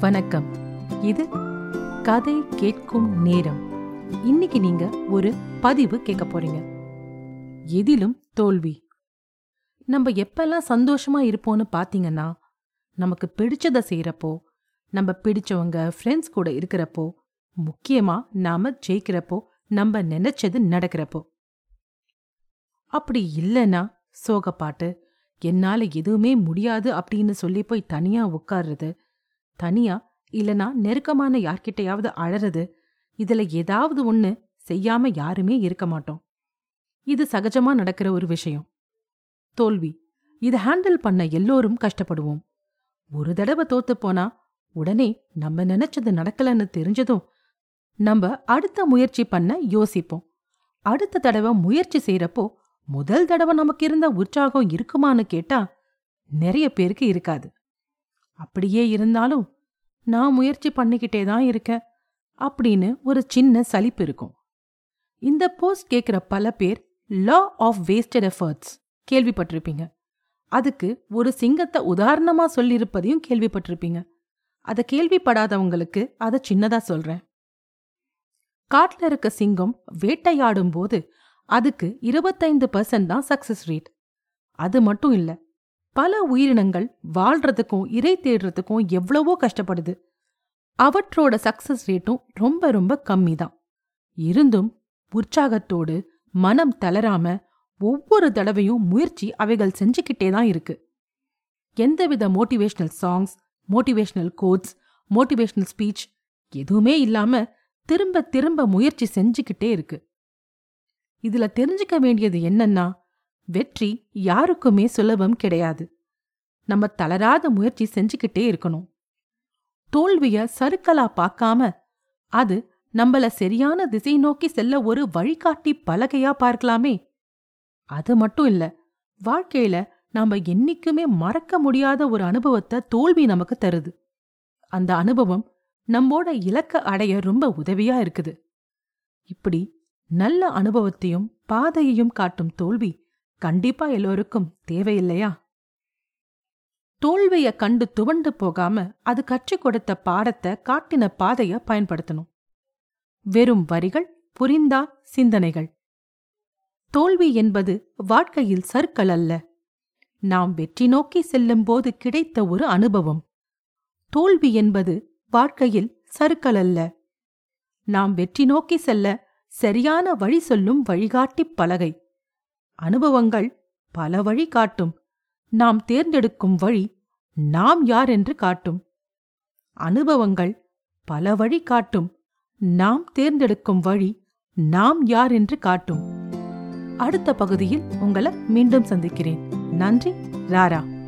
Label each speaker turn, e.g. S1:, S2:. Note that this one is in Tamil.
S1: வணக்கம். இது கதை கேட்கும் நேரம். இன்னைக்கு நீங்க ஒரு பதிவு கேட்க போறீங்க. எதிலும் தோல்வி. நம்ம எப்பெல்லாம் சந்தோஷமா இருப்போம்னு பாத்தீங்கன்னா நமக்கு பிடிச்சதை செய்யறப்போ நம்ம பிடிச்சவங்க ஃப்ரெண்ட்ஸ் கூட இருக்கிறப்போ முக்கியமா நாம ஜெயிக்கிறப்போ நம்ம நினைச்சது நடக்கிறப்போ. அப்படி இல்லைன்னா சோகப்பாட்டு என்னால் எதுவுமே முடியாது அப்படின்னு சொல்லி போய் தனியாக உட்கார்றது தனியா இல்லனா நெருக்கமான யார்கிட்டயாவது அழறது இதுல ஏதாவது ஒண்ணு செய்யாம யாருமே இருக்க மாட்டோம். இது சகஜமா நடக்கிற ஒரு விஷயம். தோல்வி. இதை ஹேண்டில் பண்ண எல்லோரும் கஷ்டப்படுவோம். ஒரு தடவை தோத்து போனா உடனே நம்ம நினைச்சது நடக்கலன்னு தெரிஞ்சதும் நம்ம அடுத்த முயற்சி பண்ண யோசிப்போம். அடுத்த தடவை முயற்சி செய்யறப்போ முதல் தடவை நமக்கு இருந்த உற்சாகம் இருக்குமான்னு கேட்டா நிறைய பேருக்கு இருக்காது. அப்படியே இருந்தாலும் நான் முயற்சி பண்ணிக்கிட்டே தான் இருக்கேன் அப்படின்னு ஒரு சின்ன சலிப்பு இருக்கும். இந்த போஸ்ட் கேட்குற பல பேர் லா ஆஃப் வேஸ்டட் எஃபர்ட்ஸ் கேள்விப்பட்டிருப்பீங்க. அதுக்கு ஒரு சிங்கத்தை உதாரணமா சொல்லியிருப்பதையும் கேள்விப்பட்டிருப்பீங்க. அதை கேள்விப்படாதவங்களுக்கு அதை சின்னதா சொல்றேன். காட்டுல இருக்க சிங்கம் வேட்டையாடும் போது அதுக்கு இருபத்தைந்து பர்சன்ட் தான் சக்சஸ் ரேட் அது மட்டும் இல்ல பல உயிரினங்கள் வாழ்றதுக்கும் இறை தேடுறதுக்கும் எவ்வளவோ கஷ்டப்படுது. அவற்றோட சக்சஸ் ரேட்டும் ரொம்ப ரொம்ப கம்மி தான் இருந்தும் உற்சாகத்தோடு மனம் தளராம ஒவ்வொரு தடவையும் முயற்சி அவைகள் செஞ்சுக்கிட்டே தான் இருக்கு. எந்தவித motivational songs motivational quotes motivational speech எதுவுமே இல்லாம திரும்ப திரும்ப முயற்சி செஞ்சுக்கிட்டே இருக்கு. இதுல தெரிஞ்சுக்க வேண்டியது என்னன்னா வெற்றி யாருக்குமே சுலபம் கிடையாது. நம்ம தளராத முயற்சி செஞ்சுக்கிட்டே இருக்கணும். தோல்விய சறுக்கலா பார்க்காம அது நம்மள சரியான திசை நோக்கி செல்ல ஒரு வழிகாட்டி பலகையா பார்க்கலாமே. அது மட்டும் இல்ல வாழ்க்கையில நாம என்னைக்குமே மறக்க முடியாத ஒரு அனுபவத்தை தோல்வி நமக்கு தருது. அந்த அனுபவம் நம்மோட இலக்க அடைய ரொம்ப உதவியா இருக்குது. இப்படி நல்ல அனுபவத்தையும் பாதையையும் காட்டும் தோல்வி கண்டிப்பா எல்லோருக்கும் தேவையில்லையா? தோல்விய கண்டு துவண்டு போகாம அது கற்றுக் கொடுத்த பாடத்தை காட்டின பாதைய பயன்படுத்தணும். வெறும் வரிகள் புரிந்தா சிந்தனைகள். தோல்வி என்பது வாழ்க்கையில் சர்க்கல் அல்ல. நாம் வெற்றி நோக்கி செல்லும்போது கிடைத்த ஒரு அனுபவம். தோல்வி என்பது வாழ்க்கையில் சறுக்கல் அல்ல. நாம் வெற்றி நோக்கி செல்ல சரியான வழி சொல்லும் வழிகாட்டிப் பலகை. அனுபவங்கள் பல வழி காட்டும். நாம் தேர்ந்தெடுக்கும் வழி நாம் யார் என்று காட்டும். அனுபவங்கள் பல வழி காட்டும். நாம் தேர்ந்தெடுக்கும் வழி நாம் யார் என்று காட்டும். அடுத்த பகுதியில் உங்களை மீண்டும் சந்திக்கிறேன். நன்றி ராரா.